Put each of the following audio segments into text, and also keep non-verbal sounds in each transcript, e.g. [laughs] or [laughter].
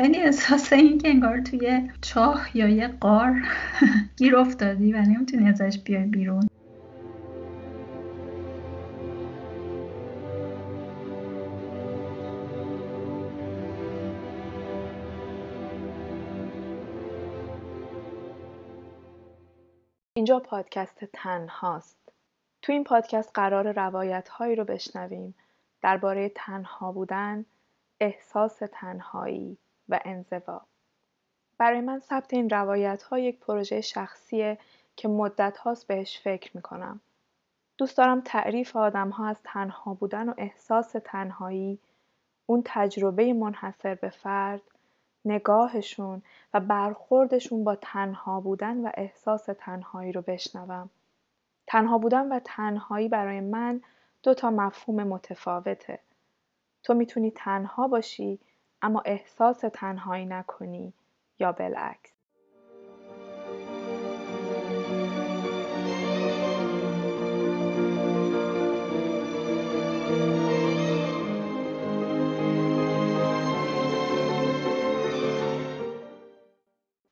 خیلی احساس این که انگار توی چاه یا یه قار [laughs] گیر افتادی و نمی‌تونی ازش بیای بیرون. اینجا پادکست تنهاست. تو این پادکست قرار روایت هایی رو بشنویم. درباره تنها بودن، احساس تنهایی. و انزوا. برای من ثبت این روایت ها یک پروژه شخصیه که مدت هاست بهش فکر می‌کنم. دوست دارم تعریف آدم ها از تنها بودن و احساس تنهایی، اون تجربه منحصر به فرد، نگاهشون و برخوردشون با تنها بودن و احساس تنهایی رو بشنوم. تنها بودن و تنهایی برای من دو تا مفهوم متفاوته. تو می‌تونی تنها باشی اما احساس تنهایی نکنی یا بالعکس.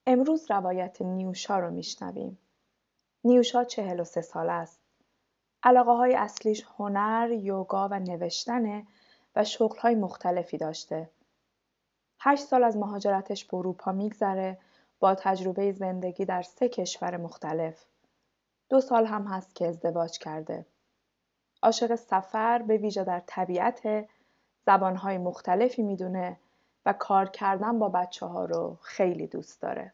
امروز روایت نیوشا رو میشنویم. نیوشا 43 سال است. علاقه های اصلیش هنر، یوگا و نوشتنه و شغل های مختلفی داشته. هشت سال از مهاجرتش به اروپا میگذره با تجربه زندگی در سه کشور مختلف. دو سال هم هست که ازدواج کرده. عاشق سفر به ویژه در طبیعت زبانهای مختلفی می‌دونه و کار کردن با بچه ها رو خیلی دوست داره.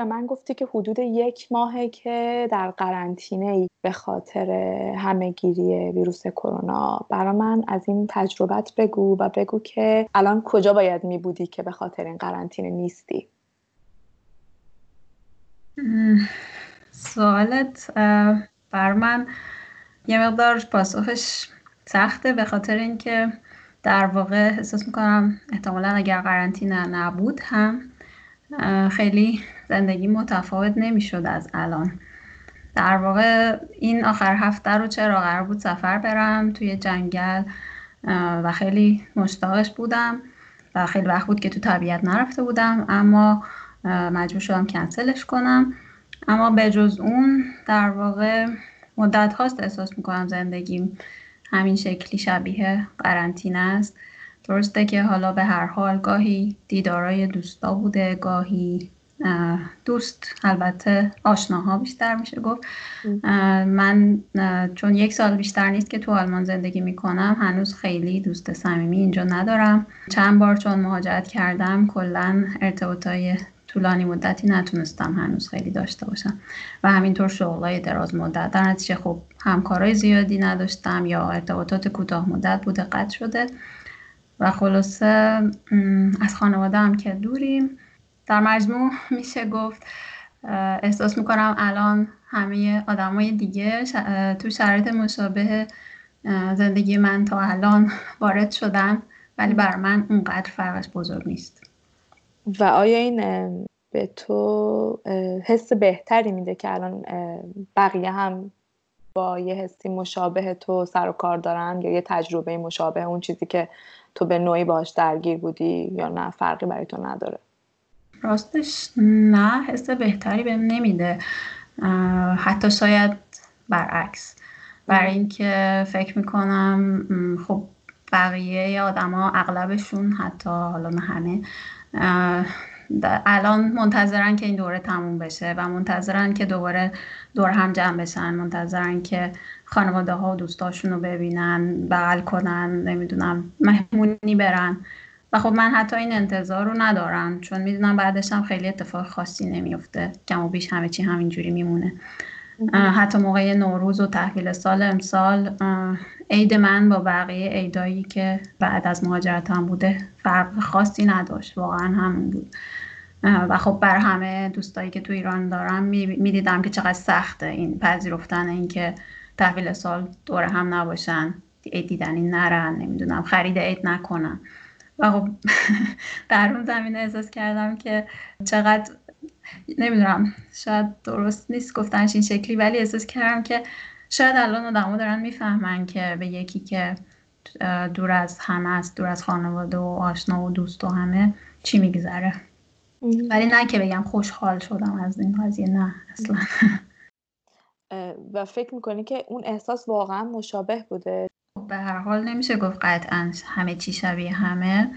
به من گفتی که حدود یک ماهه که در قرنطینه ای به خاطر همهگیری ویروس کرونا. برا من از این تجربت بگو و بگو که الان کجا باید می بودی که به خاطر این قرنطینه نیستی. سوالت بر من یه مقدار پاسخش سخته به خاطر اینکه در واقع احساس می‌کنم احتمالا اگر قرنطینه نبود هم خیلی زندگی متفاوت نمی‌شد از الان. در واقع این آخر هفته رو چرا قرار بود سفر برم؟ توی جنگل و خیلی مشتاقش بودم و خیلی وقت بود که تو طبیعت نرفته بودم اما مجبور شدم کنسلش کنم. اما به جز اون در واقع مدت هاست احساس می‌کنم زندگیم همین شکلی شبیه قرنطینه است. درسته که حالا به هر حال گاهی دیدارای دوستا بوده گاهی دوست. البته آشناها بیشتر میشه گفت. من چون یک سال بیشتر نیست که تو آلمان زندگی می‌کنم هنوز خیلی دوست صمیمی اینجا ندارم. چند بار چون مهاجرت کردم کلا ارتباطای طولانی مدتی نتونستم هنوز خیلی داشته باشم. و همینطور شغلای دراز مدت. در نتیجه خب همکارای زیادی نداشتم یا ارتباطات کوتاه مدت بوده قطع شده. و خلاصه از خانواده هم که دوریم. در مجموع [laughs] میشه گفت احساس می‌کنم الان همه آدمای دیگه تو شرایط مشابه زندگی من تا الان [laughs] وارد شدن ولی بر من اونقدر فرقش بزرگ نیست. و آیا این به تو حس بهتری میده که الان بقیه هم با یه حسی مشابه تو سر و کار دارن یا یه تجربه مشابه اون چیزی که تو به نوعی باش درگیر بودی یا نه فرقی برای تو نداره؟ راستش نه حس بهتری بهم نمیده. حتی شاید برعکس. برای اینکه فکر می‌کنم خب بقیه آدما اغلبشون حتی حالا نه همه الان منتظرن که این دوره تموم بشه و منتظرن که دوباره دور هم جمع بشن منتظرن که خانواده ها و دوستاشون رو ببینن بغل کنن نمی‌دونم مهمونی برن. و خب من حتی این انتظار رو ندارم چون می‌دونم بعدش هم خیلی اتفاق خاصی نمیفته کم و بیش همه چی همینجوری میمونه. حتی موقع نوروز و تحویل سال امسال عید من با بقیه عیدایی که بعد از مهاجرت هم بوده فرق خاصی نداشت. واقعا همون بود. و خب بر همه دوستایی که تو ایران دارم می‌دیدم که چقدر سخته این پذیرفتن اینکه تحویل سال دور هم نباشن عید دیدنی نرن نمی‌دونم خرید عید نکنن. و خب [laughs] در اون زمینه احساس کردم که چقدر نمی‌دونم شاید درست نیست گفتنش این شکلی ولی احساس کردم که شاید الان آدم‌ها دارن می‌فهمن که به یکی که دور از همه است دور از خانواده و آشنا و دوست و همه چی میگذره. ولی نه که بگم خوشحال شدم از این قضیه نه اصلا. و فکر می‌کنی که اون احساس واقعا مشابه بوده؟ به هر حال نمیشه گفت قطعا همه چی شبیه همه.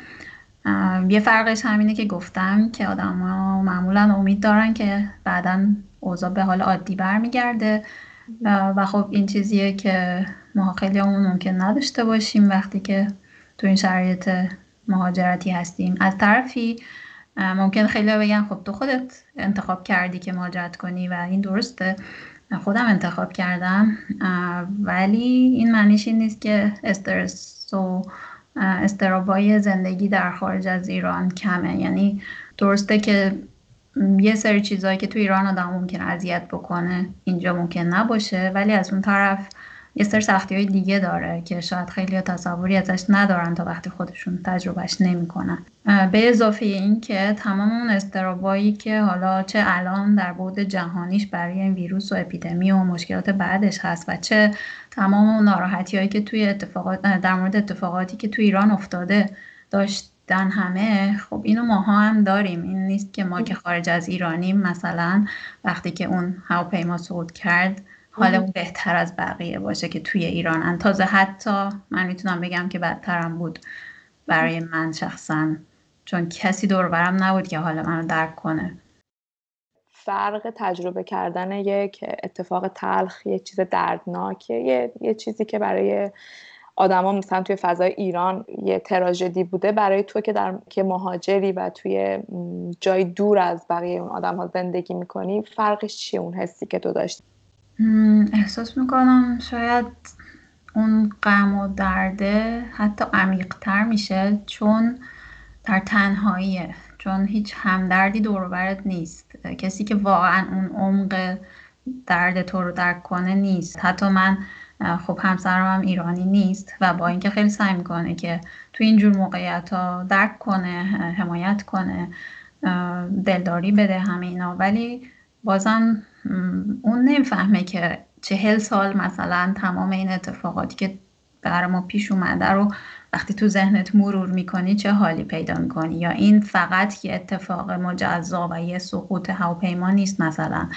یه فرقش همینه که گفتم که آدم ها معمولا امید دارن که بعدا اوضاع به حال عادی برمیگرده. و خب این چیزیه که ما خیلی همون ممکن نداشته باشیم وقتی که تو این شرایط مهاجرتی هستیم. از طرفی ممکن خیلی بگن خب تو خودت انتخاب کردی که مهاجرت کنی و این درسته. خودم انتخاب کردم. ولی این معنیش این نیست که استرس و استرابای زندگی در خارج از ایران کمه. یعنی درسته که یه سری چیزهایی که تو ایران آدم ممکن اذیت بکنه اینجا ممکن نباشه ولی از اون طرف یه سر سختی های دیگه داره که شاید خیلی تصوری ازش ندارن تا وقتی خودشون تجربهش نمی‌کنن. به اضافه این که تمام اون استرابایی که حالا چه الان در بود جهانیش برای این ویروس و اپیدمی و مشکلات بعدش هست و چه تمام اون ناراحتی هایی که توی اتفاقات در مورد اتفاقاتی که توی ایران افتاده داشتن همه خب اینو ماها هم داریم. این نیست که ما که خارج از ایرانیم مثلا وقتی که اون هواپیما صعود کرد حالمون بهتر از بقیه باشه که توی ایران تازه حتی من می‌تونم بگم که بدترم بود برای من شخصا چون کسی دور برم نبود که حال منو درک کنه. فرق تجربه کردن یک اتفاق تلخ یه چیز دردناکه یه, یه چیزی که برای آدما مثلا توی فضای ایران یه تراژدی بوده برای تو که در که مهاجری و توی جای دور از بقیه اون آدم ها زندگی می‌کنی فرقش چیه؟ اون حسی که تو داشتی؟ احساس می‌کنم شاید اون غم و درده حتی عمیقتر میشه چون در تنهاییه چون هیچ همدردی دورورت نیست. کسی که واقعا اون عمق درد تو رو درک کنه نیست. حتی من خب همسرم هم ایرانی نیست و با اینکه خیلی سعی می‌کنه که تو اینجور موقعیت ها درک کنه حمایت کنه دلداری بده همه اینا ولی بازم اون نمی‌فهمه که چهل سال مثلا تمام این اتفاقاتی که برای ما پیش اومده رو وقتی تو ذهنت مرور می‌کنی چه حالی پیدا می‌کنی؟ یا این فقط یه اتفاق مجزا و یه سقوط هواپیما نیست مثلا؟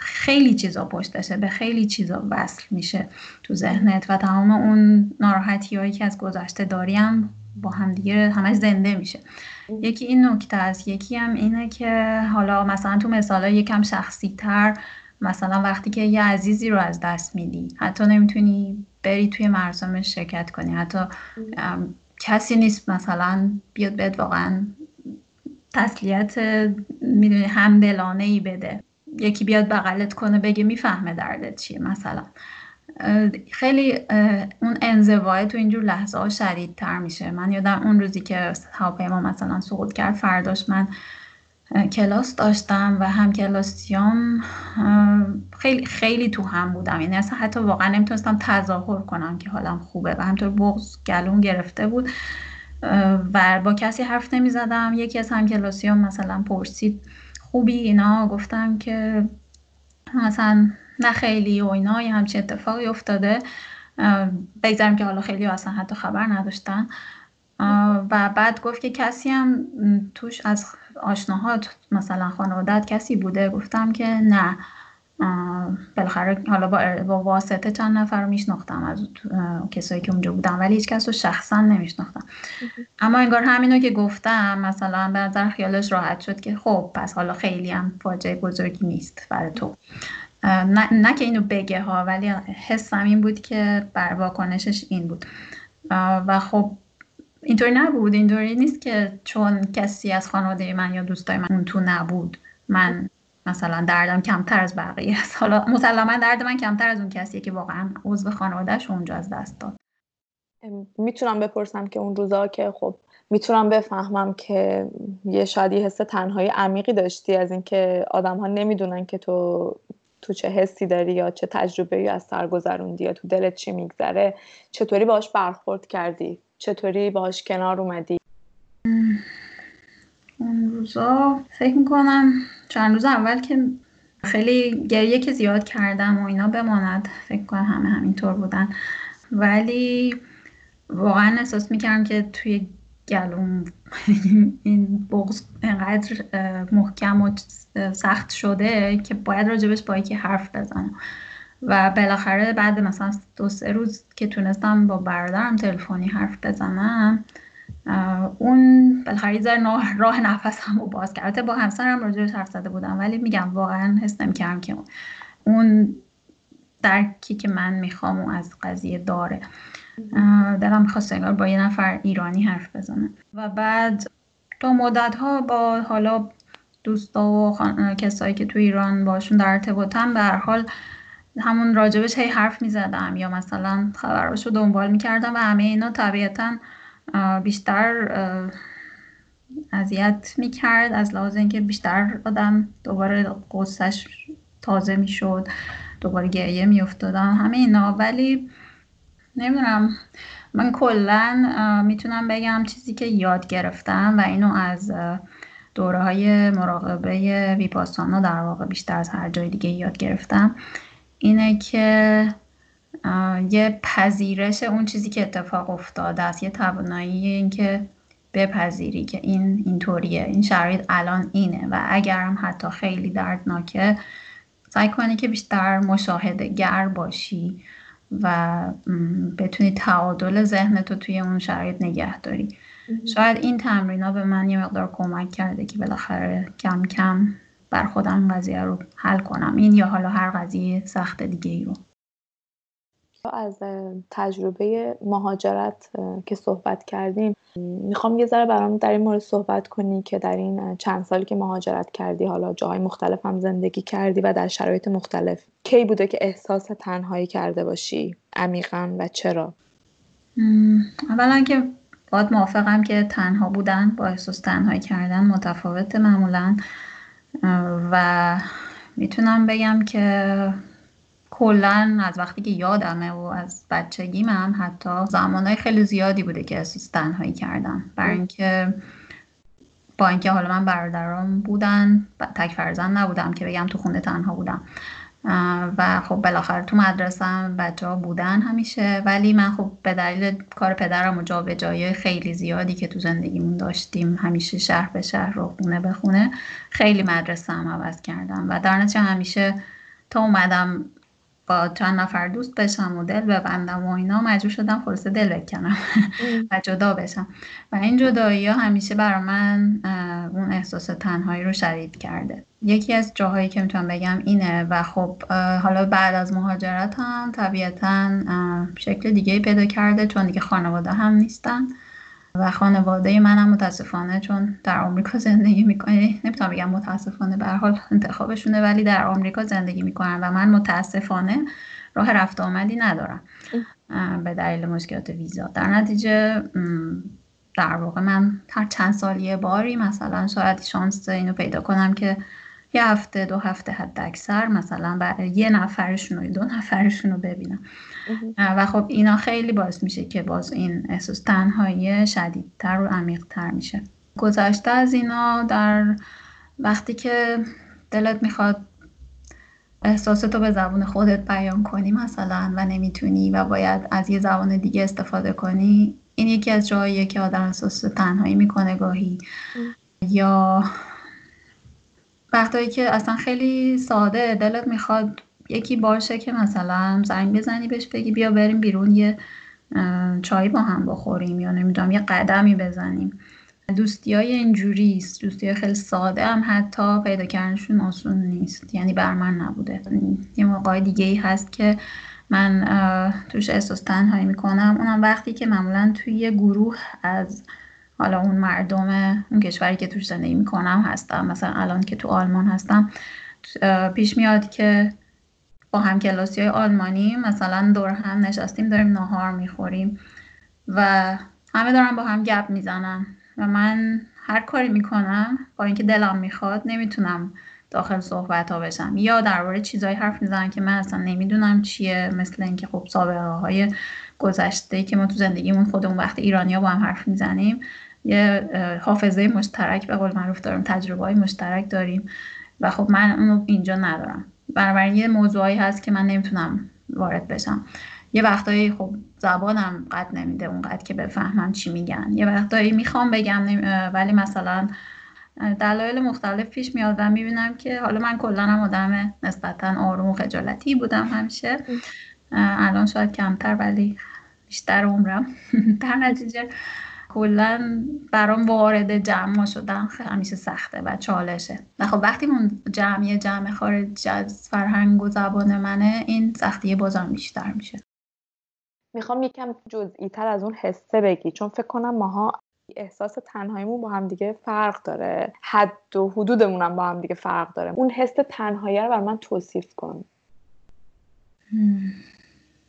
خیلی چیزا پشتشه به خیلی چیزا وصل میشه تو ذهنت و تمام اون ناراحتی هایی که از گذشته داریم با همدیگه همش زنده میشه. یکی این نکته است. یکی هم اینه که حالا مثلا تو مثال یکم شخصی تر مثلا وقتی که یه عزیزی رو از دست میدی حتی نمی‌تونی بری توی مراسمش شرکت کنی. حتی کسی نیست مثلا بیاد بهت واقعا تسلیت می‌دونی همدلانه ای بده. یکی بیاد بغلت کنه بگه می‌فهمه دردت چیه مثلا. خیلی اون انزوای تو اینجور لحظه ها شدیدتر میشه. من یادم اون روزی که هواپیما مثلا سقوط کرد فرداش من کلاس داشتم و هم کلاسیام خیلی خیلی تو هم بودم. یعنی اصلا حتی واقعا نمی‌تونستم تظاهر کنم که حالم خوبه و همطور بغز گلون گرفته بود. و با کسی حرف نمی زدم یکی از هم کلاسیام مثلا پرسید خوبی اینا؟ گفتم که مثلا نه خیلی و اینا یه همچین اتفاقی افتاده. بگذاریم که حالا خیلی اصلا حتی خبر نداشتن. و بعد گفت که کسی هم توش از آشناهات مثلا خانوادت کسی بوده؟ گفتم که نه. بالاخره حالا با, با واسطه چند نفر رو میشناختم از کسایی که اونجا بودم ولی هیچ کس رو شخصا نمیشناختم. اما انگار همینو که گفتم مثلا به نظر خیالش راحت شد که خب پس حالا خیلی هم فاجعه بزرگی نیست برای تو. نه, نه که اینو بگه ها ولی حسم این بود که بر واکنشش این بود. و خب اینطوری نبود اینطوری نیست که چون کسی از خانواده من یا دوستای من اون تو نبود من مثلا دردم کمتر از بقیه است. حالا مسلما درد من کمتر از اون کسیه که واقعا عضو خانوادهش اونجا از دست داد. می‌تونم بپرسم که اون روزا که خب می‌تونم بفهمم که یه شادی حس تنهایی عمیقی داشتی از اینکه آدم ها نمی‌دونن که تو تو چه حسی داری یا چه تجربه ای از سر گذروندی یا تو دلت چی میگذره؟ چطوری باش برخورد کردی؟ چطوری باش کنار اومدی؟ اون روزا فکر می‌کنم چند روز اول که خیلی گریه که زیاد کردم و اینا بماند. فکر کنم همه همینطور بودن. ولی واقعا احساس می‌کردم که توی گلوم [laughs] این بغز انقدر محکم و سخت شده که باید راجبش با یکی حرف بزنم. و بالاخره بعد مثلا دو سه روز که تونستم با برادرم تلفنی حرف بزنم اون بالاخره یه راه نفسم رو باز کرد. با همسرم راجبش حرف زده بودم ولی میگم واقعا حس نمی‌کردم که اون درکی که من می‌خوام از قضیه داره. دلم می‌خواست انگار با یه نفر ایرانی حرف بزنه. و بعد تا مدت ها با حالا دوستا و کسایی که تو ایران باشون در ارتباطم به هر حال همون راجبش هی حرف می‌زدم یا مثلا خبراشو دنبال می‌کردم و همه اینا طبیعتا بیشتر اذیت می‌کرد. از لحاظ اینکه بیشتر آدم دوباره قصهش تازه می‌شد دوباره گریه میافتادم همه اینا. ولی نمی‌دونم. من کلا می‌تونم بگم چیزی که یاد گرفتم و اینو از دوره های مراقبه ویپاسانا در واقع بیشتر از هر جای دیگه یاد گرفتم. اینه که یه پذیرش اون چیزی که اتفاق افتاده است یه توانایی اینکه بپذیری که این اینطوریه. این شرایط الان اینه و اگرم حتی خیلی دردناکه سعی کنی که بیشتر مشاهده گر باشی. و بتونی تعادل ذهنتو توی اون شرایط نگه داری. شاید این تمرین ها به من یه مقدار کمک کرده که بالاخره کم کم بر خودم قضیه رو حل کنم. این یا حالا هر قضیه سخت دیگه ای رو. از تجربه مهاجرت که صحبت کردیم. می‌خوام یه ذره برام در این مورد صحبت کنی که در این چند سالی که مهاجرت کردی حالا جاهای مختلف هم زندگی کردی و در شرایط مختلف کی بوده که احساس تنهایی کرده باشی؟ عمیقا و چرا؟ اولا که باید موافقم که تنها بودن با احساس تنهایی کردن متفاوت معمولا. و می‌تونم بگم که کلا از وقتی که یادمه و از بچگیم هم حتی زمانهای خیلی زیادی بوده که احساس تنهایی کردم. برای اینکه با اینکه حالا من برادرام بودن تک فرزند نبودم که بگم تو خونه تنها بودم. و خب بالاخره تو مدرسه بچه ها بودن همیشه ولی من خب به دلیل کار پدرم و جای خیلی زیادی که تو زندگیمون داشتیم همیشه شهر به شهر و خونه به خونه خیلی مدرسه هم عوض کردم. و در نتیجه همیشه تا اومدم با چند نفر دوست بشم و دل ببندم و اینا مجبور شدم خلاصه دل بکنم [laughs] و جدا بشم. و این جدایی ها همیشه برای من اون احساس تنهایی رو شدید کرده. یکی از جاهایی که می‌تونم بگم اینه و خب حالا بعد از مهاجرت هم طبیعتا شکل دیگه پیدا کرده چون دیگه خانواده هم نیستن. و خانواده منم متاسفانه چون در آمریکا زندگی می‌کنه نمی‌تونم بگم متاسفانه به حال انتخابشونه ولی در آمریکا زندگی می‌کنن و من متاسفانه راه رفت آمدی ندارم. به دلیل مشکلات ویزا. در نتیجه در واقع من هر چند سال یه باری مثلا شاید شانس اینو پیدا کنم که یه هفته دو هفته حد اکثر مثلا یه نفرشون و دو نفرشون رو ببینم. و خب اینا خیلی باعث میشه که باز این احساس تنهایی شدیدتر و عمیقتر میشه. گذشته از اینا در وقتی که دلت می‌خواد احساستو به زبون خودت بیان کنی مثلا و نمی‌تونی و باید از یه زبان دیگه استفاده کنی این یکی از جاییه که آدم احساس تنهایی می‌کنه گاهی. یا وقتایی که اصلا خیلی ساده دلت می‌خواد یکی باشه که مثلا زنگ بزنی بهش بگی بیا بریم بیرون یه چای با هم بخوریم یا نمی‌دونم یه قدمی بزنیم. دوستی های اینجوری دوستی های خیلی ساده هم حتی پیدا کردنشون آسون نیست. یعنی بر من نبوده. یه موقع دیگه ای هست که من توش احساس تنهایی می‌کنم. اونم وقتی که معمولا توی یه گروه از حالا اون مردم اون کشوری که توش زندگی می‌کنم هستم. مثلا الان که تو آلمان هستم پیش میاد که با هم کلاسی های آلمانی مثلا دور هم نشستیم داریم ناهار می‌خوریم و همه دارن با هم گپ می‌زنن و من هر کاری می‌کنم با اینکه دلم می‌خواد نمی‌تونم داخل صحبت ها بشم. یا درباره چیزایی حرف می‌زنم که من اصلا نمی‌دونم چیه مثل اینکه خب سابقه های گذشته که ما تو زندگیمون خودمون وقت ایرانیا با هم حرف می‌زنیم. یه حافظه مشترک به قول معروف داریم تجربه های مشترک داریم. و خب من اونو اینجا ندارم. بنابراین یه موضوعی هست که من نمی‌تونم وارد بشم. یه وقتایی خب زبانم قد نمیده اونقدر که بفهمم چی میگن. یه وقتایی می‌خوام بگم ولی مثلا دلایل مختلف پیش میاد و می‌بینم که حالا من کلا هم آدم نسبتا آروم و خجالتی بودم همیشه. الان شاید کمتر ولی بیشتر عمرم. [laughs] در نتیجه کلا برام وارد جمع شدن همیشه سخته و چالشه. و خب وقتی اون جمعی جمع خارج از فرهنگ و زبان منه این سختی بازم بیشتر میشه. می‌خوام یکم جزئی تر از اون حسه بگی چون فکر کنم ماها احساس تنهاییمون با هم دیگه فرق داره. حد و حدودمون هم با هم دیگه فرق داره. اون حس تنهایی رو بر من توصیف کن.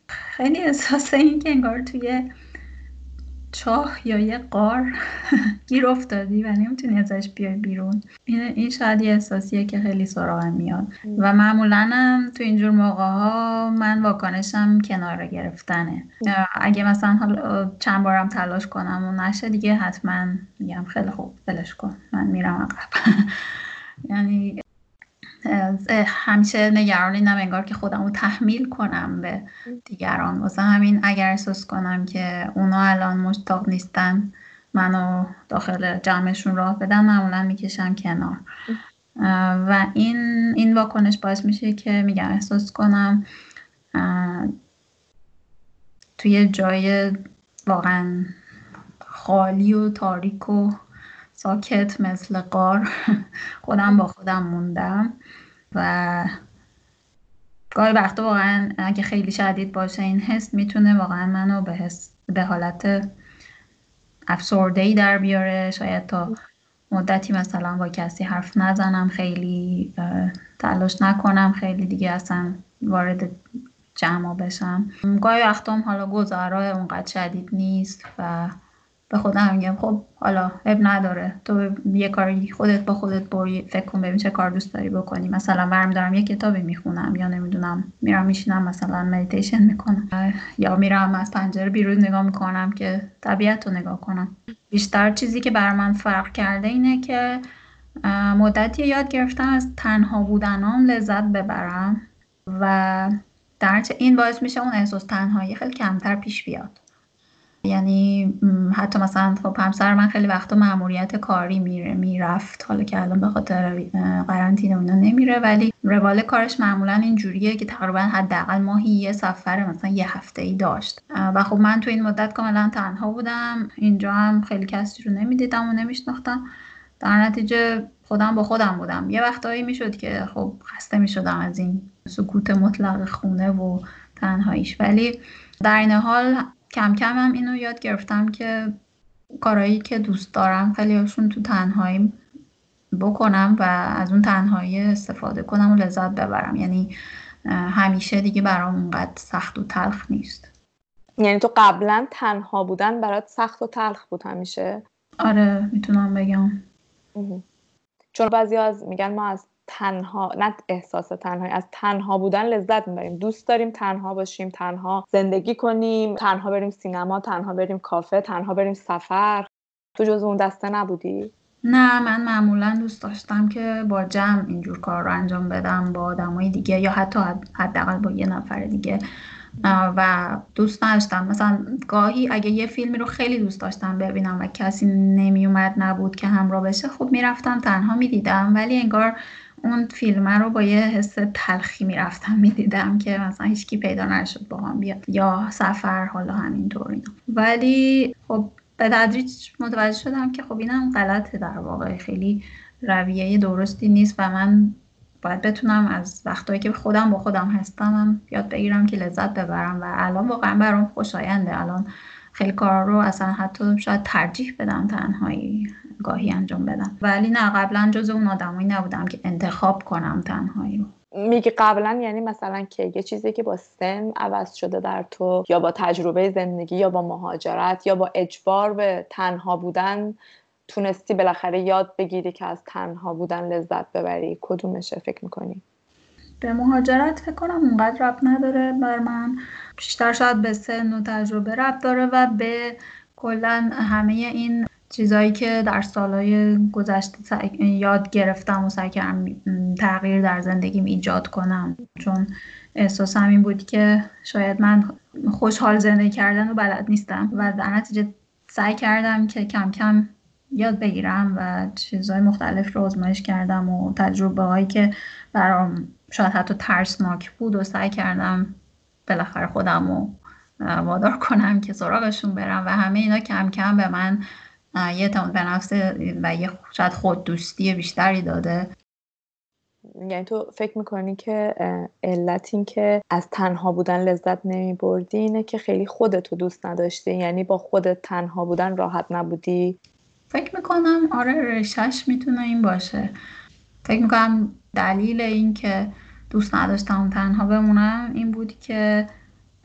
خیلی احساس این که انگار توی چاه یا یه قار؟ [laughs] گیر افتادی و نمی‌تونی ازش بیای بیرون. این, این شاید یه احساسیه که خیلی سراغم میاد. و معمولا هم تو اینجور موقع ها من واکنشم کنار گرفتنه. اگه مثلا حالا چند بارم تلاش کنم و نشه دیگه حتما میگم خیلی خوب بلش کن. من میرم عقب. [laughs] یعنی همیشه نگران اینم انگار که خودم رو تحمیل کنم به دیگران. واسه همین اگر احساس کنم که اونا الان مشتاق نیستن منو داخل جمعشون راه بدن معمولا می‌کشم کنار. و این این واکنش باعث میشه که میگم احساس کنم توی جای واقعا خالی و تاریک و ساکت مثل قار. [laughs] خودم با خودم موندم و گاهی وقتا واقعا اگه خیلی شدید باشه این حس می‌تونه واقعا منو به, حس به حالت افسرده در بیاره. شاید تا مدتی مثلا با کسی حرف نزنم خیلی تلاش نکنم خیلی دیگه اصلا وارد جمع بشم. گاهی وقتا حالا گذرای اونقدر شدید نیست و به خودم میگم خب حالا اب نداره. تو یه کاری خودت با خودت بری فکر کن ببین چه کار دوست داری بکنی. مثلا برم دارم یه کتابی می‌خونم یا نمی‌دونم میرم میشینم مثلا مدیتیشن می‌کنم. یا میرم از پنجره بیرون نگاه می‌کنم که طبیعت رو نگاه کنم. بیشتر چیزی که بر من فرق کرده اینه که مدتی یاد گرفتم از تنها بودنام لذت ببرم و در این باعث میشه اون احساس تنهایی خیلی کمتر پیش بیاد. یعنی حتی مثلا خب همسر من خیلی وقتا ماموریت کاری میره می‌رفت. حالا که الان به خاطر قرنطینه اینا نمیره ولی روال کارش معمولا اینجوریه که تقریبا حداقل ماهی یه سفر مثلا یه هفته ای داشت و خب من تو این مدت کاملا تنها بودم. اینجا هم خیلی کسی رو نمی‌دیدم و نمیشناختم. در نتیجه خودم با خودم بودم. یه وقتایی می‌شد که خب خسته می‌شدم از این سکوت مطلق خونه و تنهاییش. ولی در این حال کم کم هم اینو یاد گرفتم که کارهایی که دوست دارم خیلی هاشون تو تنهایی بکنم و از اون تنهایی استفاده کنم و لذت ببرم. یعنی همیشه دیگه برام اونقدر سخت و تلخ نیست. یعنی تو قبلا تنها بودن برات سخت و تلخ بود همیشه؟ آره می‌تونم بگم. چون بعضی از میگن ما از تنها نه احساس تنهایی از تنها بودن لذت می‌بریم. دوست داریم تنها باشیم تنها زندگی کنیم تنها بریم سینما تنها بریم کافه تنها بریم سفر. تو جز اون دسته نبودی؟ نه من معمولا دوست داشتم که با جمع اینجور کار رو انجام بدم با آدمای دیگه یا حتی حداقل با یه نفر دیگه. و دوست نداشتم مثلا گاهی اگه یه فیلمی رو خیلی دوست داشتم ببینم و کسی نمیومد نبود که همراه بشه خب می‌رفتم تنها می‌دیدم. ولی انگار اون فیلم رو با یه حس تلخی می‌رفتم می‌دیدم که مثلا هیچکی پیدا نشد با هم بیاد. یا سفر حالا همینطور اینا. ولی خب به تدریج متوجه شدم که خب اینم غلطه در واقع. خیلی رویه درستی نیست و من باید بتونم از وقتایی که خودم با خودم هستم یاد بگیرم که لذت ببرم و الان واقعا برام خوشاینده. الان خیلی کار رو اصلا حتی شاید ترجیح بدم تنهایی. گاهی انجام بدم. ولی نه قبلا جز اون آدمایی نبودم که انتخاب کنم تنهایی رو. میگی قبلا یعنی مثلا که یه چیزی که با سن عوض شده در تو یا با تجربه زندگی یا با مهاجرت یا با اجبار به تنها بودن تونستی بالاخره یاد بگیری که از تنها بودن لذت ببری. کدومشه فکر می‌کنی؟ به مهاجرت فکر کنم اونقدر رب نداره بر من. بیشتر شاید به سن و تجربه رب داره و به کلا همه این چیزایی که در سالهای گذشته یاد گرفتم و سعی کردم تغییر در زندگیم ایجاد کنم. چون احساسم این بود که شاید من خوشحال زندگی کردن و بلد نیستم و در نتیجه سعی کردم که کم کم یاد بگیرم و چیزهای مختلف رو آزمایش کردم و تجربه هایی که برام شاید حتی ترسناک بود و سعی کردم بالاخره خودم رو وادار کنم که سراغشون برم و همه اینا کم کم به من یه اعتماد به نفس و یه شاید خود دوستی بیشتری داده. یعنی تو فکر می‌کنی که علت این که از تنها بودن لذت نمی بردی اینه که خیلی خودتو دوست نداشتی؟ یعنی با خودت تنها بودن راحت نبودی؟ فکر می‌کنم آره رشش می‌تونه این باشه. فکر می‌کنم دلیل این که دوست نداشتم تنها بمونم این بود که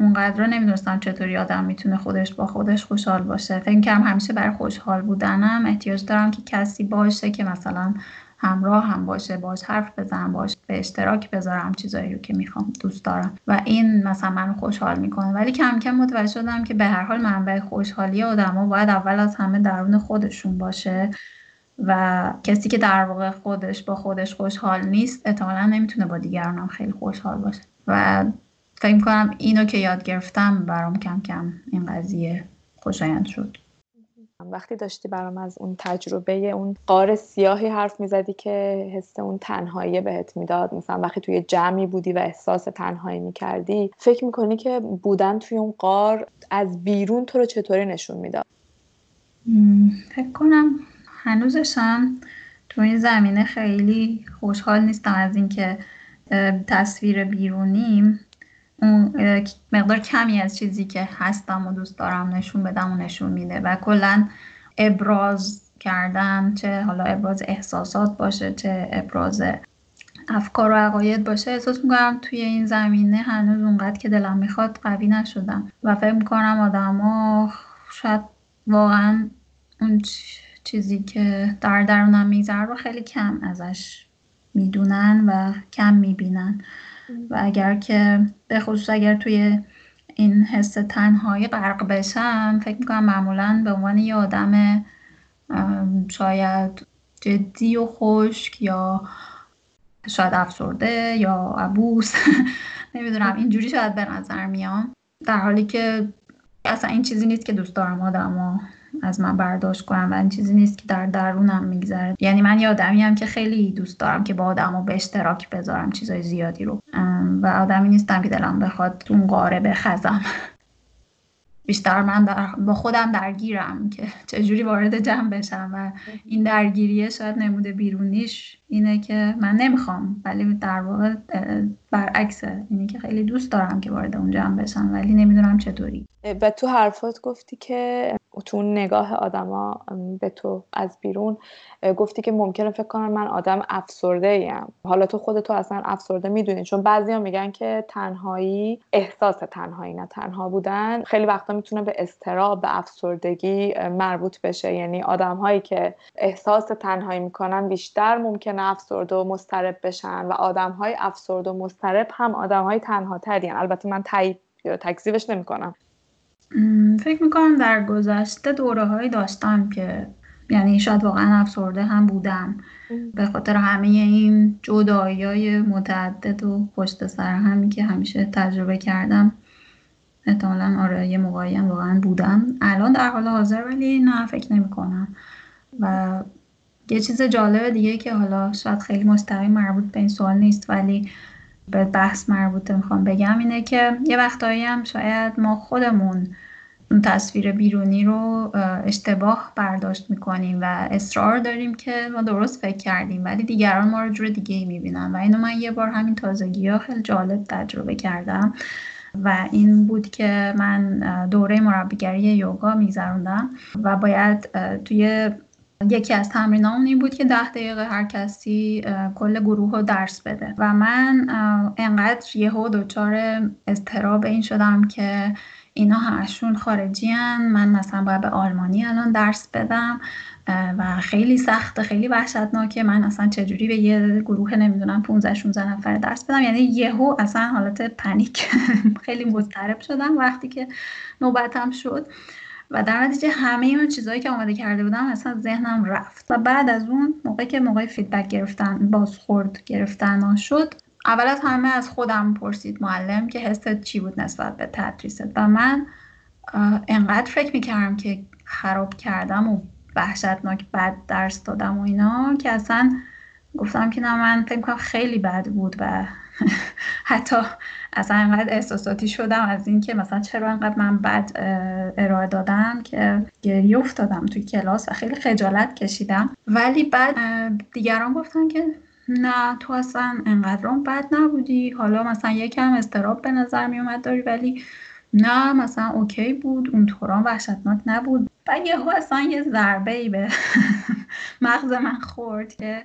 اونقدر نمی‌دونستم چطوری آدم می‌تونه خودش با خودش خوشحال باشه. فکر کردم همیشه برای خوشحال بودنم احتیاج دارم که کسی باشه که مثلا همراه هم باشه باش حرف بزنم باش به اشتراک بذارم چیزایی رو که می‌خوام دوست دارم. و این مثلا منو خوشحال می‌کنه. ولی کم کم متوجه شدم که به هر حال منبع خوشحالی آدما باید اول از همه درون خودشون باشه. و کسی که در واقع خودش با خودش خوشحال نیست احتمالا نمی‌تونه با دیگران خیلی خوشحال باشه. و فکر کنم اینو که یاد گرفتم برام کم کم این قضیه خوشایند شد. وقتی داشتی برام از اون تجربه اون قار سیاهی حرف می‌زدی که حس اون تنهایی بهت می‌داد مثلا وقتی توی جمعی بودی و احساس تنهایی می‌کردی فکر می‌کنی که بودن توی اون قار از بیرون تو رو چطوری نشون می‌داد؟ فکر کنم هنوزشم تو این زمینه خیلی خوشحال نیستم از اینکه تصویر بیرونیم. اون مقدار کمی از چیزی که هستم و دوست دارم نشون بدم و نشون میده و کلا ابراز کردن چه حالا ابراز احساسات باشه چه ابراز افکار و عقاید باشه احساس می‌کنم توی این زمینه هنوز اونقدر که دلم می‌خواد قوی نشدم و فکر می‌کنم آدما شاید واقعا اون چیزی که در درونم میگذره رو خیلی کم ازش می‌دونن و کم می‌بینن. و اگر که به خصوص اگر توی این حس تنهایی غرق بشم فکر می‌کنم معمولا به عنوان یه آدم شاید جدی و خشک یا شاید افسرده یا عبوس [laughs] نمی‌دونم اینجوری شاید به نظر میام. در حالی که اصلا این چیزی نیست که دوست دارم آدم از من برداشت کنم و این چیزی نیست که در درونم میگذره. یعنی من یه آدمی هم که خیلی دوست دارم که با آدمو به اشتراک بذارم چیزای زیادی رو. و آدمی نیستم که دلم بخواد اون قاره بخزم. [laughs] بیشتر من در با خودم درگیرم که چجوری وارد جمع بشم و این درگیریه شاید نموده بیرونیش اینه که من نمی‌خوام ولی در واقع برعکسه اینه که خیلی دوست دارم که وارد اون جمع بشم ولی نمی‌دونم چطوری. و تو حرفات گفتی که تو نگاه آدما به تو از بیرون گفتی که ممکنه فکر کنم من آدم افسرده ایم حالا تو خودتو اصلا افسرده می‌دونی چون بعضیا میگن که تنهایی احساس تنهایی نه تنها بودن. خیلی وقتا می‌تونه به استراب به افسردگی مربوط بشه. یعنی آدم هایی که احساس تنهایی می‌کنن بیشتر ممکنه افسرده و مسترب بشن و آدم های افسرده و مسترب هم آدم های تنها البته من تایید یا تکذیبش نمی‌کنم. فکر می‌کنم در گذشته دوره هایی داشتم که یعنی شاید واقعا افسرده هم بودم. به خاطر همه این جدایی های متعدد و پشت سر همی که همیشه تجربه کردم احتمالا آره یه موقعی هم واقعا بودم. الان در حال حاضر ولی نه فکر نمی کنم و یه چیز جالب دیگه که حالا شاید خیلی مستقیم مربوط به این سوال نیست ولی به بحث مربوطه می‌خوام بگم اینه که یه وقتایی هم شاید ما خودمون اون تصویر بیرونی رو اشتباه برداشت می‌کنیم و اصرار داریم که ما درست فکر کردیم ولی دیگران ما رو جور دیگه ای می‌بینن. و اینو من یه بار همین تازگی ها خیلی جالب تجربه کردم و این بود که من دوره مربیگری یوگا میگذروندم و باید توی یکی از تمرینامون این بود که ده دقیقه هر کسی کل گروه رو درس بده. و من انقدر یهو دچار اضطراب این شدم که اینا همشون خارجی هن. من مثلا باید به آلمانی الان درس بدم و خیلی سخته خیلی وحشتناکه. من اصلا چجوری به یه گروه نمی‌دونم 15 16 نفر درس بدم؟ یعنی یهو اصلا حالت پنیک. [laughs] خیلی مضطرب شدم وقتی که نوبتم شد. و در نتیجه همه اون چیزهایی که آماده کرده بودم اصلا ذهنم رفت. و بعد از اون موقعی که موقع فیدبک گرفتن بازخورد گرفتن شد اول از همه از خودم پرسید معلم که حست چی بود نسبت به تدریست؟ و من انقدر فکر می‌کردم که خراب کردم و وحشتناک بد درس دادم و اینا که اصلا گفتم که نه من فکر کنم خیلی بد بود و [laughs] حتی اصلا انقدر احساساتی شدم از اینکه مثلا چرا انقدر من بد ارائه دادم که گریه افتادم توی کلاس و خیلی خجالت کشیدم. ولی بعد دیگران گفتن که نه تو اصلا انقدر بد نبودی. حالا مثلا یکم استراب به نظر می اومد داری ولی نه مثلا اوکی بود. اون طوران وحشتناک نبود. و یهو اصلا یه ضربه ای به [laughs] مغز من خورد که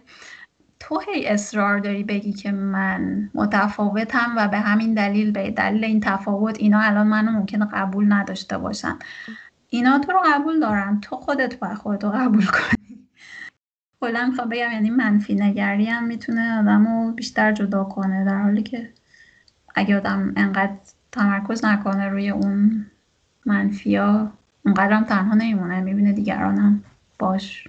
تو هی اصرار داری بگی که من متفاوتم و به همین دلیل به دلیل این تفاوت اینا الان منو ممکنه قبول نداشته باشن. اینا تو رو قبول دارن. تو خودت باید خودتو قبول کنی. کلا می‌خوام بگم یعنی منفی نگری هم می‌تونه آدم رو بیشتر جدا کنه در حالی که اگه آدم انقدر تمرکز نکنه روی اون منفیا اونقدر تنها نمیمونه. می‌بینه دیگرانم باش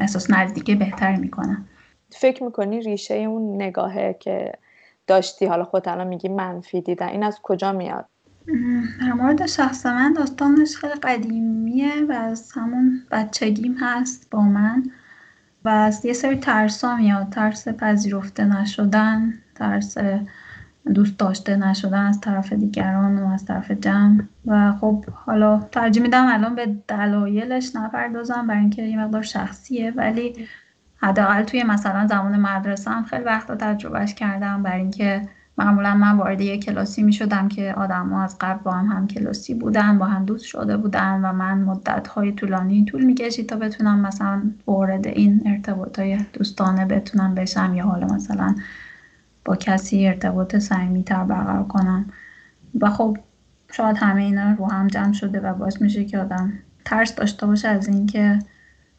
احساس نزدیکی بهتری می‌کنن فکر می‌کنی ریشه اون نگاهه که داشتی؟ حالا خود الان میگی منفی دیدن. این از کجا میاد؟ در مورد شخص من داستانش خیلی قدیمیه و از همون بچگیم هست با من و از یه سری ترسا میاد. ترس پذیرفته نشدن ترس دوست داشته نشدن از طرف دیگران و از طرف جمع. و خب حالا ترجیح میدم الان به دلایلش نپردازم برای اینکه یه مقدار شخصیه ولی حداقل توی مثلا زمان مدرسه هم خیلی وقتا تجربهش کردم. برای اینکه معمولا من وارد یه کلاسی می شدم که آدم ها از قبل با هم هم کلاسی بودن با هم دوست شده بودن و من مدت های طولانی طول می کشید تا بتونم مثلا وارد این ارتباط های دوستانه بتونم بشم یا حالا مثلا با کسی ارتباط تر برقرار کنم. و خب شاید همه اینا رو هم جمع شده و باعث میشه که آدم ترس داشته باشه از اینکه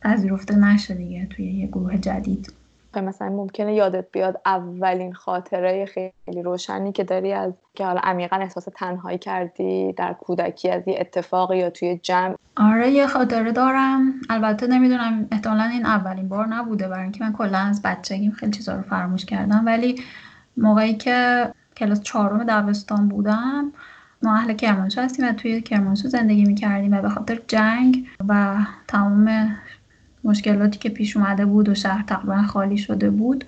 پذیرفته نشه دیگه توی یه گروه جدید. مثلا ممکنه یادت بیاد اولین خاطره خیلی روشنی که داری از که حالا عمیقا احساس تنهایی کردی در کودکی از یه اتفاقی یا توی جمع. آره یه خاطره دارم. البته نمی‌دونم احتمالا این اولین بار نبوده. برای اینکه من کلا از بچگیم خیلی چیزا رو فراموش کردم. ولی موقعی که کلاس چهارم دبستان بودم ما اهل کرمانشاه هستیم و توی کرمانشاه زندگی می‌کردیم و به خاطر جنگ و تمام مشکلاتی که پیش اومده بود و شهر تقریبا خالی شده بود.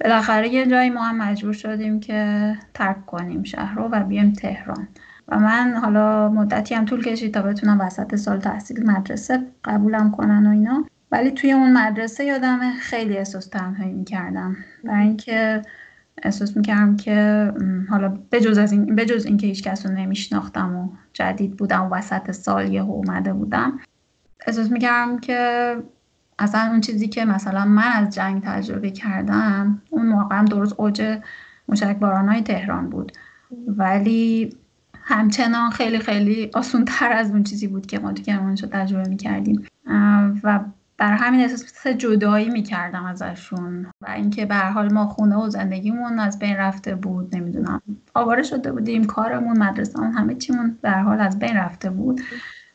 بالاخره یه جایی ما هم مجبور شدیم که ترک کنیم شهر رو و بیایم تهران. و من حالا مدتی هم طول کشید تا بتونم وسط سال تحصیل مدرسه قبولم کنن و اینا. ولی توی اون مدرسه یادم خیلی احساس تنهایی می‌کردم. برای اینکه احساس می‌کردم که حالا بجز از این بجز اینکه هیچ کس رو نمیشناختم و جدید بودم و وسط سال یه اومده بودم احساس می‌کردم که اصلا اون چیزی که مثلا من از جنگ تجربه کردم اون موقع هم درست اوج مشک های تهران بود. ولی همچنان خیلی خیلی آسون تر از اون چیزی بود که ما تو کرمانشاه تجربه می‌کردیم. و برای همین احساس جدایی می‌کردم ازشون. و اینکه به حال ما خونه و زندگیمون از بین رفته بود نمی‌دونم. آواره شده بودیم کارمون مدرسهمون همه چیمون به حال از بین رفته بود.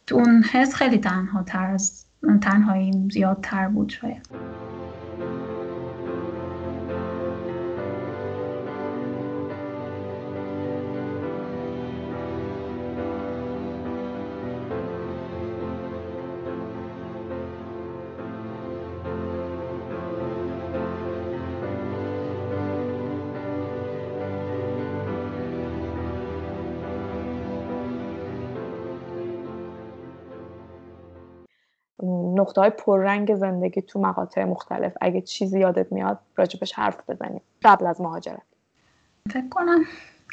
تو اون حس خیلی تنها تر از تنهایی زیادتر بود شاید. نقطه های پررنگ زندگی تو مقاطع مختلف. اگه چیزی یادت میاد راجبش حرف بزنیم. قبل از مهاجرت. فکر کنم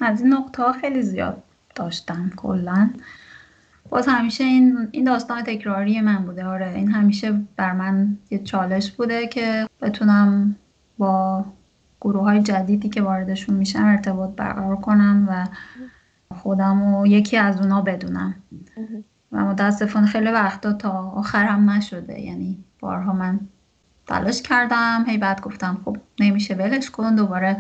از این نقطه ها خیلی زیاد داشتم کلا. باز همیشه این این داستان تکراری من بوده. آره این همیشه بر من یه چالش بوده که بتونم با گروه های جدیدی که واردشون میشم ارتباط برقرار کنم و خودم و یکی از اونا بدونم. و متاسفانه خیلی وقتا تا آخرم نشده. یعنی بارها من تلاش کردم هی بعد گفتم خب نمیشه ولش کن. دوباره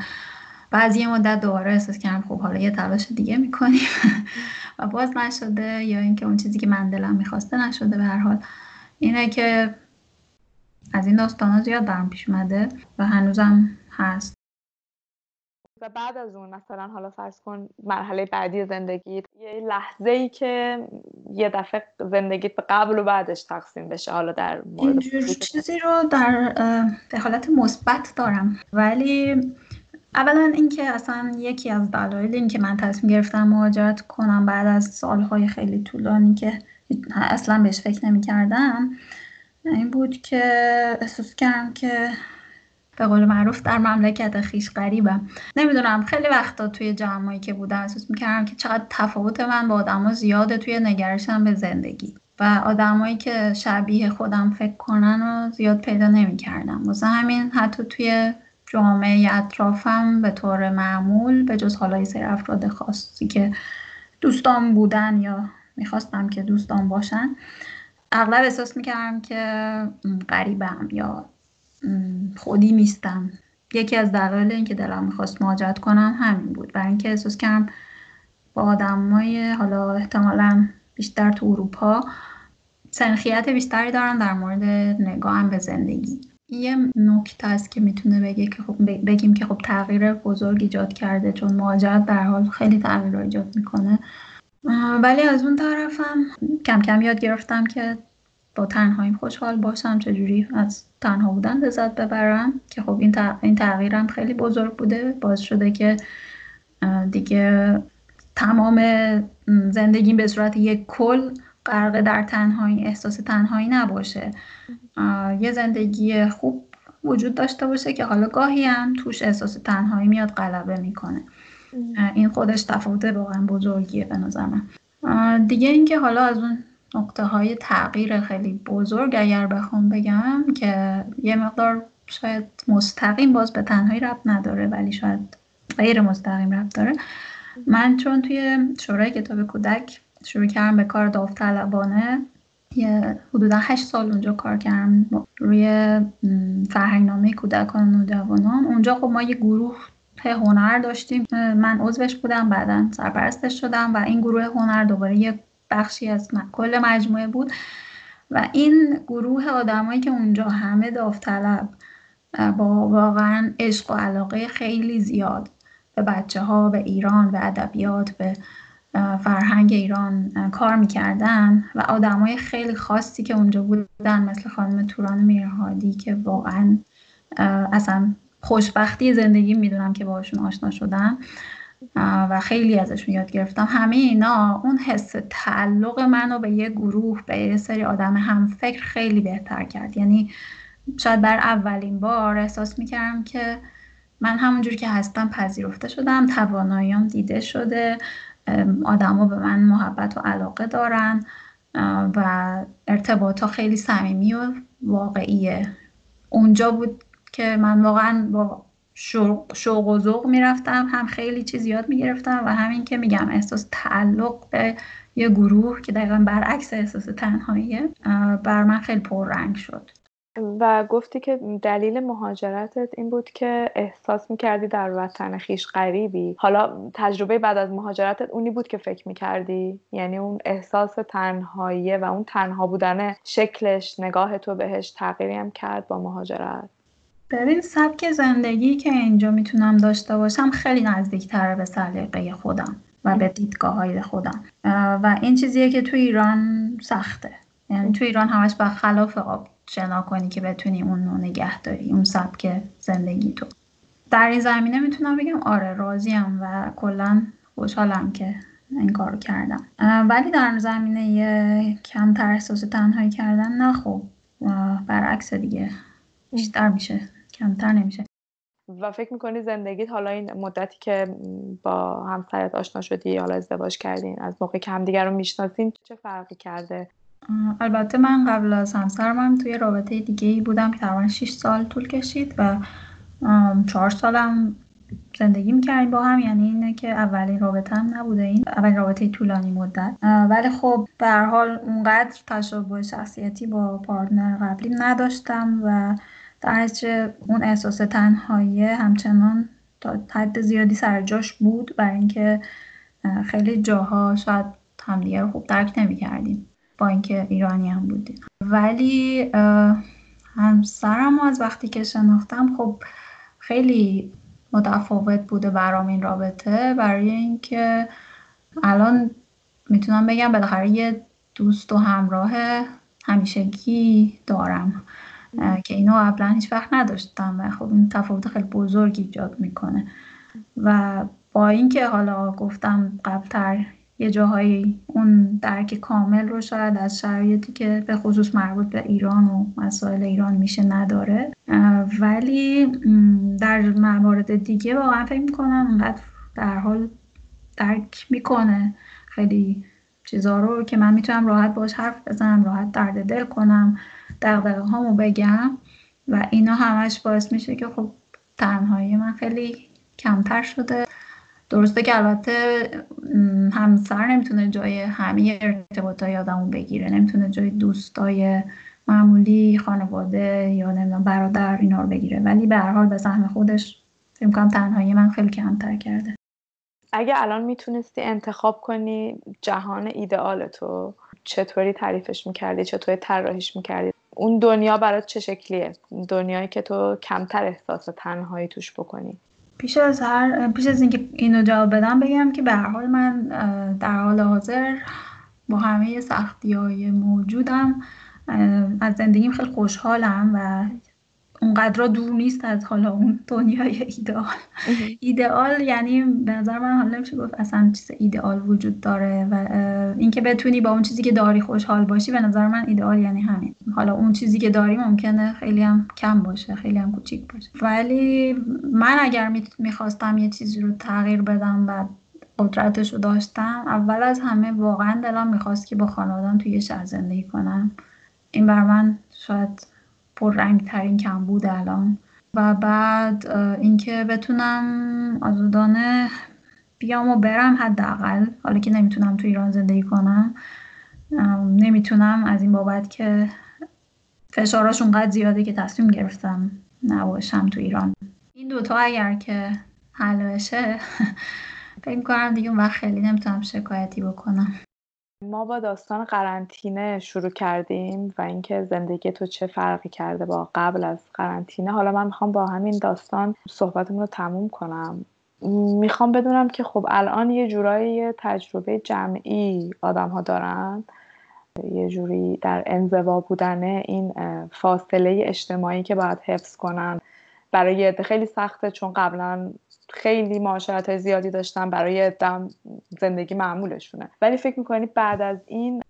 بعد یه مدت دوباره احساس کردم خب حالا یه تلاش دیگه می‌کنیم. [laughs] و باز نشده یا اینکه اون چیزی که من دلم می‌خواسته نشده به هر حال. اینه که از این داستان ها زیاد برم پیش اومده و هنوزم هست. و بعد از اون مثلا حالا فرض کن مرحله بعدی زندگیت یه لحظه ای که یه دفعه زندگیت به قبل و بعدش تقسیم بشه حالا در مورد اینجور چیزی رو در به حالت مثبت دارم. ولی اولا اینکه اصلا یکی از دلایل این که من تصمیم گرفتم مهاجرت کنم بعد از سالهای خیلی طولانی که اصلا بهش فکر نمی کردم این بود که احساس کردم که به قول معروف در مملکت خیش قریبم نمی‌دونم خیلی وقتا توی جمعایی که بودم احساس می‌کردم که چقدر تفاوت من با آدما زیاده توی نگرشم به زندگی. و آدمایی که شبیه خودم فکر کنن و زیاد پیدا نمی‌کردم. واسه همین حتی توی جامعه اطرافم به طور معمول به جز حالا سری افراد خاصی که دوستان بودن یا می‌خواستم که دوستان باشن اغلب احساس می‌کردم که غریبم یا خودی نیستم. یکی از دلایل اینکه دلم می‌خواست مهاجرت کنم همین بود برای اینکه احساس کردم با آدمای حالا احتمالا بیشتر تو اروپا سنخیت بیشتری دارم در مورد نگاهم به زندگی. یه نکته است که می‌تونه بگه که خب بگیم که خب تغییر بزرگ ایجاد کرده چون مهاجرت در حال خیلی تغییر ایجاد می‌کنه. ولی از اون طرفم کم کم یاد گرفتم که با تنهاییم خوشحال باشم. چجوری از تنها بودن لذت ببرم؟ که خب این, این تغییرم خیلی بزرگ بوده. باز شده که دیگه تمام زندگیم به صورت یک کل غرق در تنهایی احساس تنهایی نباشه. یه زندگی خوب وجود داشته باشه که حالا گاهی هم توش احساس تنهایی میاد غلبه می‌کنه. این خودش تفاوت واقعا بزرگیه به نظر من. دیگه اینکه حالا از اون نقطه های تغییر خیلی بزرگ اگر بخوام بگم که یه مقدار شاید مستقیم باز به تنهایی رب نداره ولی شاید غیر مستقیم رب داره. من چون توی شورای کتاب کودک شروع کردم به کار داوطلبانه یه حدودا هشت سال اونجا کار کردم. روی فرهنگنامه کودکان و نوجوانان اونجا خب ما یه گروه هنر داشتیم. من عضوش بودم بعدا سرپرستش شدم و این گروه هنر دوباره یه بخشی از کل مجموعه بود و این گروه آدمایی که اونجا همه داوطلب با واقعا عشق و علاقه خیلی زیاد به بچه ها به ایران به ادبیات به فرهنگ ایران کار می‌کردن و آدمای خیلی خاصی که اونجا بودن مثل خانم توران میرهادی که واقعا اصلا خوشبختی زندگی می‌دونم که باشون آشنا شدم و خیلی ازشون یاد گرفتم. همه اینا اون حس تعلق منو به یه گروه به یه سری آدم هم فکر خیلی بهتر کرد. یعنی شاید بر اولین بار احساس می‌کردم که من همونجور که هستم پذیرفته شدم تواناییام دیده شده آدما به من محبت و علاقه دارن و ارتباط ها خیلی صمیمی و واقعیه. اونجا بود که من واقعا با شوق و ذوق می‌رفتم هم خیلی چیز یاد می‌گرفتم و همین که میگم احساس تعلق به یه گروه که دقیقا برعکس احساس تنهاییه بر من خیلی پررنگ شد. و گفتی که دلیل مهاجرتت این بود که احساس می‌کردی در وطن خیش غریبی. حالا تجربه بعد از مهاجرتت اونی بود که فکر می‌کردی؟ یعنی اون احساس تنهاییه و اون تنها بودن شکلش نگاه تو بهش تغییری هم کرد با مهاجرت؟ ببین سبک زندگی که اینجا می‌تونم داشته باشم خیلی نزدیکتره به سلیقه خودم و به دیدگاه های خودم و این چیزیه که تو ایران سخته. یعنی تو ایران همش با خلاف آب شنا کنی که بتونی اون رو نگه داری اون سبک زندگی تو. در این زمینه می‌تونم بگم آره راضیم و کلا خوشحالم که این کار کردم. ولی در زمینه کمتر احساس تنهایی کردن نه خب برعکس دیگه بیشتر میشه. کمتر نمیشه. و فکر می‌کنی زندگیت حالا این مدتی که با همسرت آشنا شدی حالا ازدواج کردین از موقع که همدیگر رو می‌شناسین چه فرقی کرده؟ البته من قبل از همسرم هم توی رابطه دیگه ای بودم که تقریبا 6 سال طول کشید و چهار سالم زندگی می‌کردیم با هم. یعنی اینه که اولین رابطه هم نبوده این اولین رابطه طولانی مدت. ولی خب به هر حال اونقدر تشابه شخصیتی با پارتنر قبلی نداشتم و در اون احساس تنهایی همچنان تا حد زیادی سر جاش بود برای اینکه خیلی جاها شاید همدیگه رو خوب درک نمی‌کردیم با اینکه ایرانی هم بودیم. ولی همسرم از وقتی که شناختم خب خیلی متفاوت بوده برام این رابطه. برای اینکه الان می‌تونم بگم بالاخره یه دوست و همراه همیشگی دارم. که اینو قبلا هیچ وقت نداشتم و خب این تفاوت خیلی بزرگی ایجاد می‌کنه. و با اینکه حالا گفتم قبلتر یه جاهایی اون درک کامل رو شاید از شرایطی که به خصوص مربوط به ایران و مسائل ایران میشه نداره ولی در موارد دیگه واقعا فکر می‌کنم انقدر در حال درک می‌کنه خیلی چیزا رو که من می‌تونم راحت باش حرف بزنم راحت درد دل کنم. دقدقه هامو بگم و اینا همش باعث میشه که خب تنهایی من خیلی کمتر شده. درسته که البته همسر نمی‌تونه جای همه ارتباطای آدمون بگیره نمی‌تونه جای دوستای معمولی خانواده یا نمی‌دونم برادر اینا رو بگیره ولی به هر حال به سهم خودش فکر کنم تنهایی من خیلی کمتر کرده. اگه الان می‌تونستی انتخاب کنی جهان ایدئال تو چطوری تعریفش می‌کردی؟ چطوری طراحیش می‌کردی؟ اون دنیا برات چه شکلیه؟ دنیایی که تو کمتر احساس تنهایی توش بکنی. پیش از هر پیش از اینکه اینو جواب بدم بگم که به هر حال من در حال حاضر با همه سختی های موجودم از زندگیم خیلی خوشحالم و اونقدر دور نیست از حالا اون دنیای ایدئال. ایدئال یعنی به نظر من حالا نمیشه گفت اصلا چیز ایدئال وجود داره و اینکه بتونی با اون چیزی که داری خوشحال باشی به نظر من ایدئال یعنی همین. حالا اون چیزی که داری ممکنه خیلی هم کم باشه خیلی هم کوچیک باشه. ولی من اگر می‌خواستم یه چیزی رو تغییر بدم و قدرتش رو داشتم اول از همه واقعا دلم می‌خواست که با خانوادم توی شهر زندگی کنم. این بر من شاید رنگ ترین کم بود الان. و بعد اینکه بتونم آزادانه بیام و برم حداقل حالا که نمی‌تونم تو ایران زندگی کنم. نمی‌تونم از این بابت که فشاراش اونقدر زیاده که تصمیم گرفتم نباشم تو ایران. این دوتا اگر که حل بشه [laughs] فکر کنم دیگه وقت خیلی نمی‌تونم شکایتی بکنم. ما با داستان قرنطینه شروع کردیم و اینکه زندگی تو چه فرقی کرده با قبل از قرنطینه. حالا من می‌خوام با همین داستان صحبتمون رو تموم کنم. می‌خوام بدونم که خب الان یه جورایی تجربه جمعی آدم ها دارن. یه جوری در انزوا بودن این فاصله اجتماعی که باید حفظ کنن. برای خیلی سخته چون قبلا خیلی معاشرت های زیادی داشتن برای دم زندگی معمولشونه. ولی فکر می‌کنی بعد از این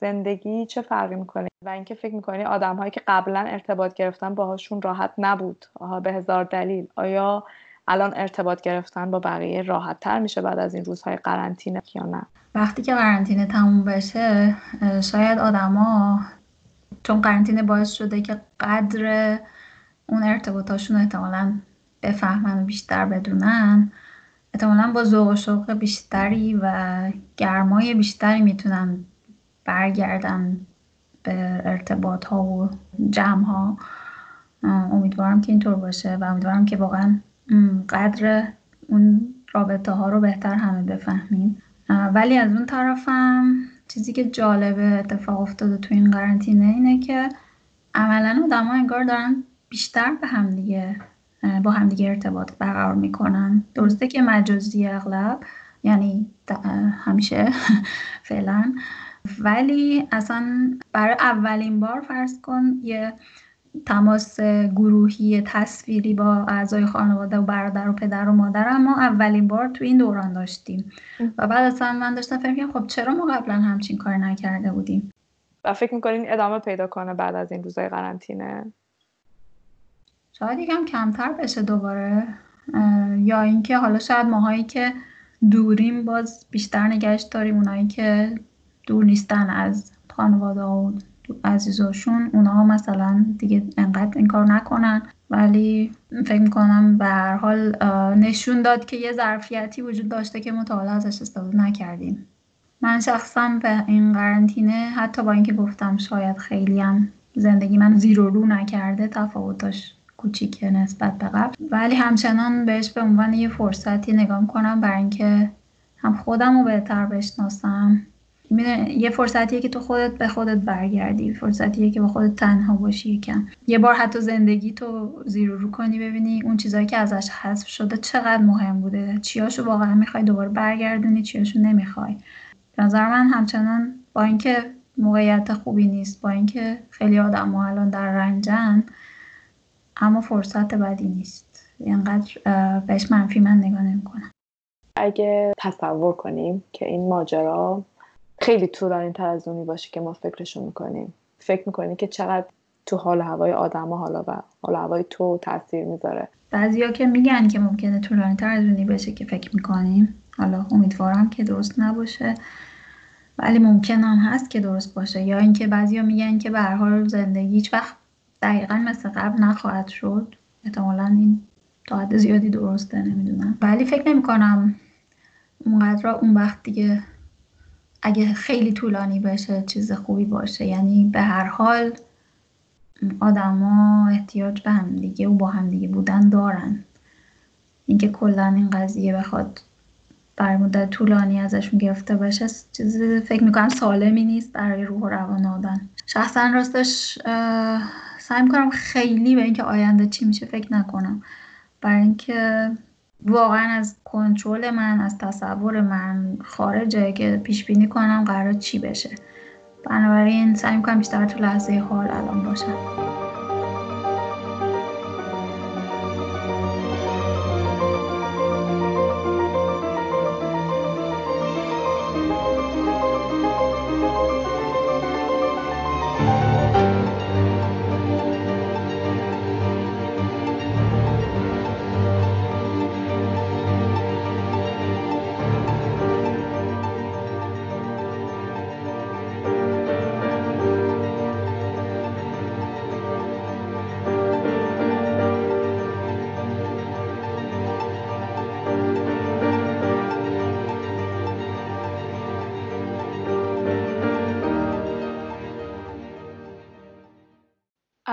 زندگی چه فرقی می‌کنه؟ و اینکه فکر می‌کنی آدم هایی که قبلا ارتباط گرفتن باهاشون راحت نبود به هزار دلیل. آیا الان ارتباط گرفتن با بقیه راحت تر میشه بعد از این روزهای قرنطینه یا نه؟ وقتی که قرنطینه تموم بشه شاید آدما چون قرنطینه باعث شده که قدر اون ارتباطاشون احتمالا بفهمن و بیشتر بدونن. احتمالا با ذوق و شوق بیشتری و گرمای بیشتری می‌تونن برگردن به ارتباط ها و جمع ها امیدوارم که اینطور باشه و امیدوارم که واقعا قدر اون رابطه ها رو بهتر همه بفهمیم. ولی از اون طرفم چیزی که جالبه اتفاق افتاده تو این قرنطینه اینه که عملا آدم انگار دارن بیشتر به هم دیگه با همدیگه ارتباط برقرار می‌کنن. درسته که مجازی اغلب یعنی همیشه [laughs] فعلا. ولی اصلا برای اولین بار فرض کن یه تماس گروهی تصویری با اعضای خانواده و برادر و پدر و مادر ما اولین بار تو این دوران داشتیم. و بعد اصلا من داشتم فکر خب چرا ما قبلا همچین کار نکرده بودیم؟ و فکر می‌کنین ادامه پیدا کنه بعد از این روزای قرنطینه؟ شاید یکم کمتر بشه دوباره یا اینکه حالا شاید ماهایی که دوریم باز بیشتر نگهش داریم اونایی که دور نیستن از خانواده و عزیزاشون اونها مثلا دیگه انقدر این کار نکنن. ولی فکر می‌کنم به هر حال نشون داد که یه ظرفیتی وجود داشته که حالا ازش استفاده نکردیم. من شخصا به این قرنطینه حتی با اینکه گفتم شاید خیلی هم زندگی من زیر و رو نکرده تفاوتاش کوچیکه نسبت به قبل. ولی همچنان بهش به عنوان یه فرصتی نگاه کنم برای اینکه هم خودم رو بهتر بشناسم. یه فرصتیه که تو خودت به خودت برگردی. فرصتیه که با خودت تنها باشی یکم. یه بار حتی زندگی تو زیر رو کنی ببینی اون چیزایی که ازش حذف شده چقدر مهم بوده. چیاشو واقعا می‌خوای دوباره برگردونی چیاشو نمی‌خوای. نظر من همچنان با اینکه موقعیت خوبی نیست با اینکه خیلی آدم الان در رنجن اما فرصت بدی نیست. اینقدر بهش منفی من نگاه نمی‌کنم. اگه تصور کنیم که این ماجرا خیلی طولانی تر از اونی باشه که ما فکرشو می‌کنیم. فکر می‌کنیم که چقدر تو حال هوای آدم حالا و حال هوای تو تاثیر می‌ذاره؟ بعضیا که میگن که ممکنه طولانی تر از اونی بشه که فکر می‌کنیم حالا امیدوارم که درست نباشه. ولی ممکن هم هست که درست باشه. یا اینکه بعضیا میگن که به هر حال زندگی هیچ وقت دقیقا مثل قبل نخواهد شد. احتمالا این تا حد زیادی درسته نمی‌دونم. ولی فکر نمی کنم اونقدر اون وقت دیگه اگه خیلی طولانی بشه چیز خوبی باشه. یعنی به هر حال آدما احتیاج به همدیگه و با همدیگه بودن دارن. اینکه کلا این قضیه بخواد برای مدت طولانی ازشون گرفته بشه چیزی فکر می‌کنم سالمی نیست برای روح و روان آدم. شخصا راستش سعی می‌کنم خیلی به اینکه آینده چی میشه فکر نکنم. برای اینکه واقعا از کنترل من از تصور من خارجه که پیش بینی کنم قرار چی بشه. بنابراین سعی می‌کنم بیشتر تو لحظه حال الان باشم.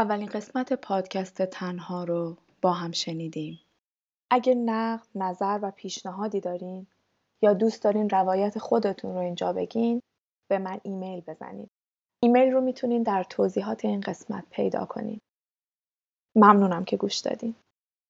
اولین قسمت پادکست تنها رو با هم شنیدیم. اگه نقد، نظر و پیشنهادی دارین یا دوست دارین روایت خودتون رو اینجا بگین به من ایمیل بزنید. ایمیل رو می‌تونین در توضیحات این قسمت پیدا کنین. ممنونم که گوش دادین.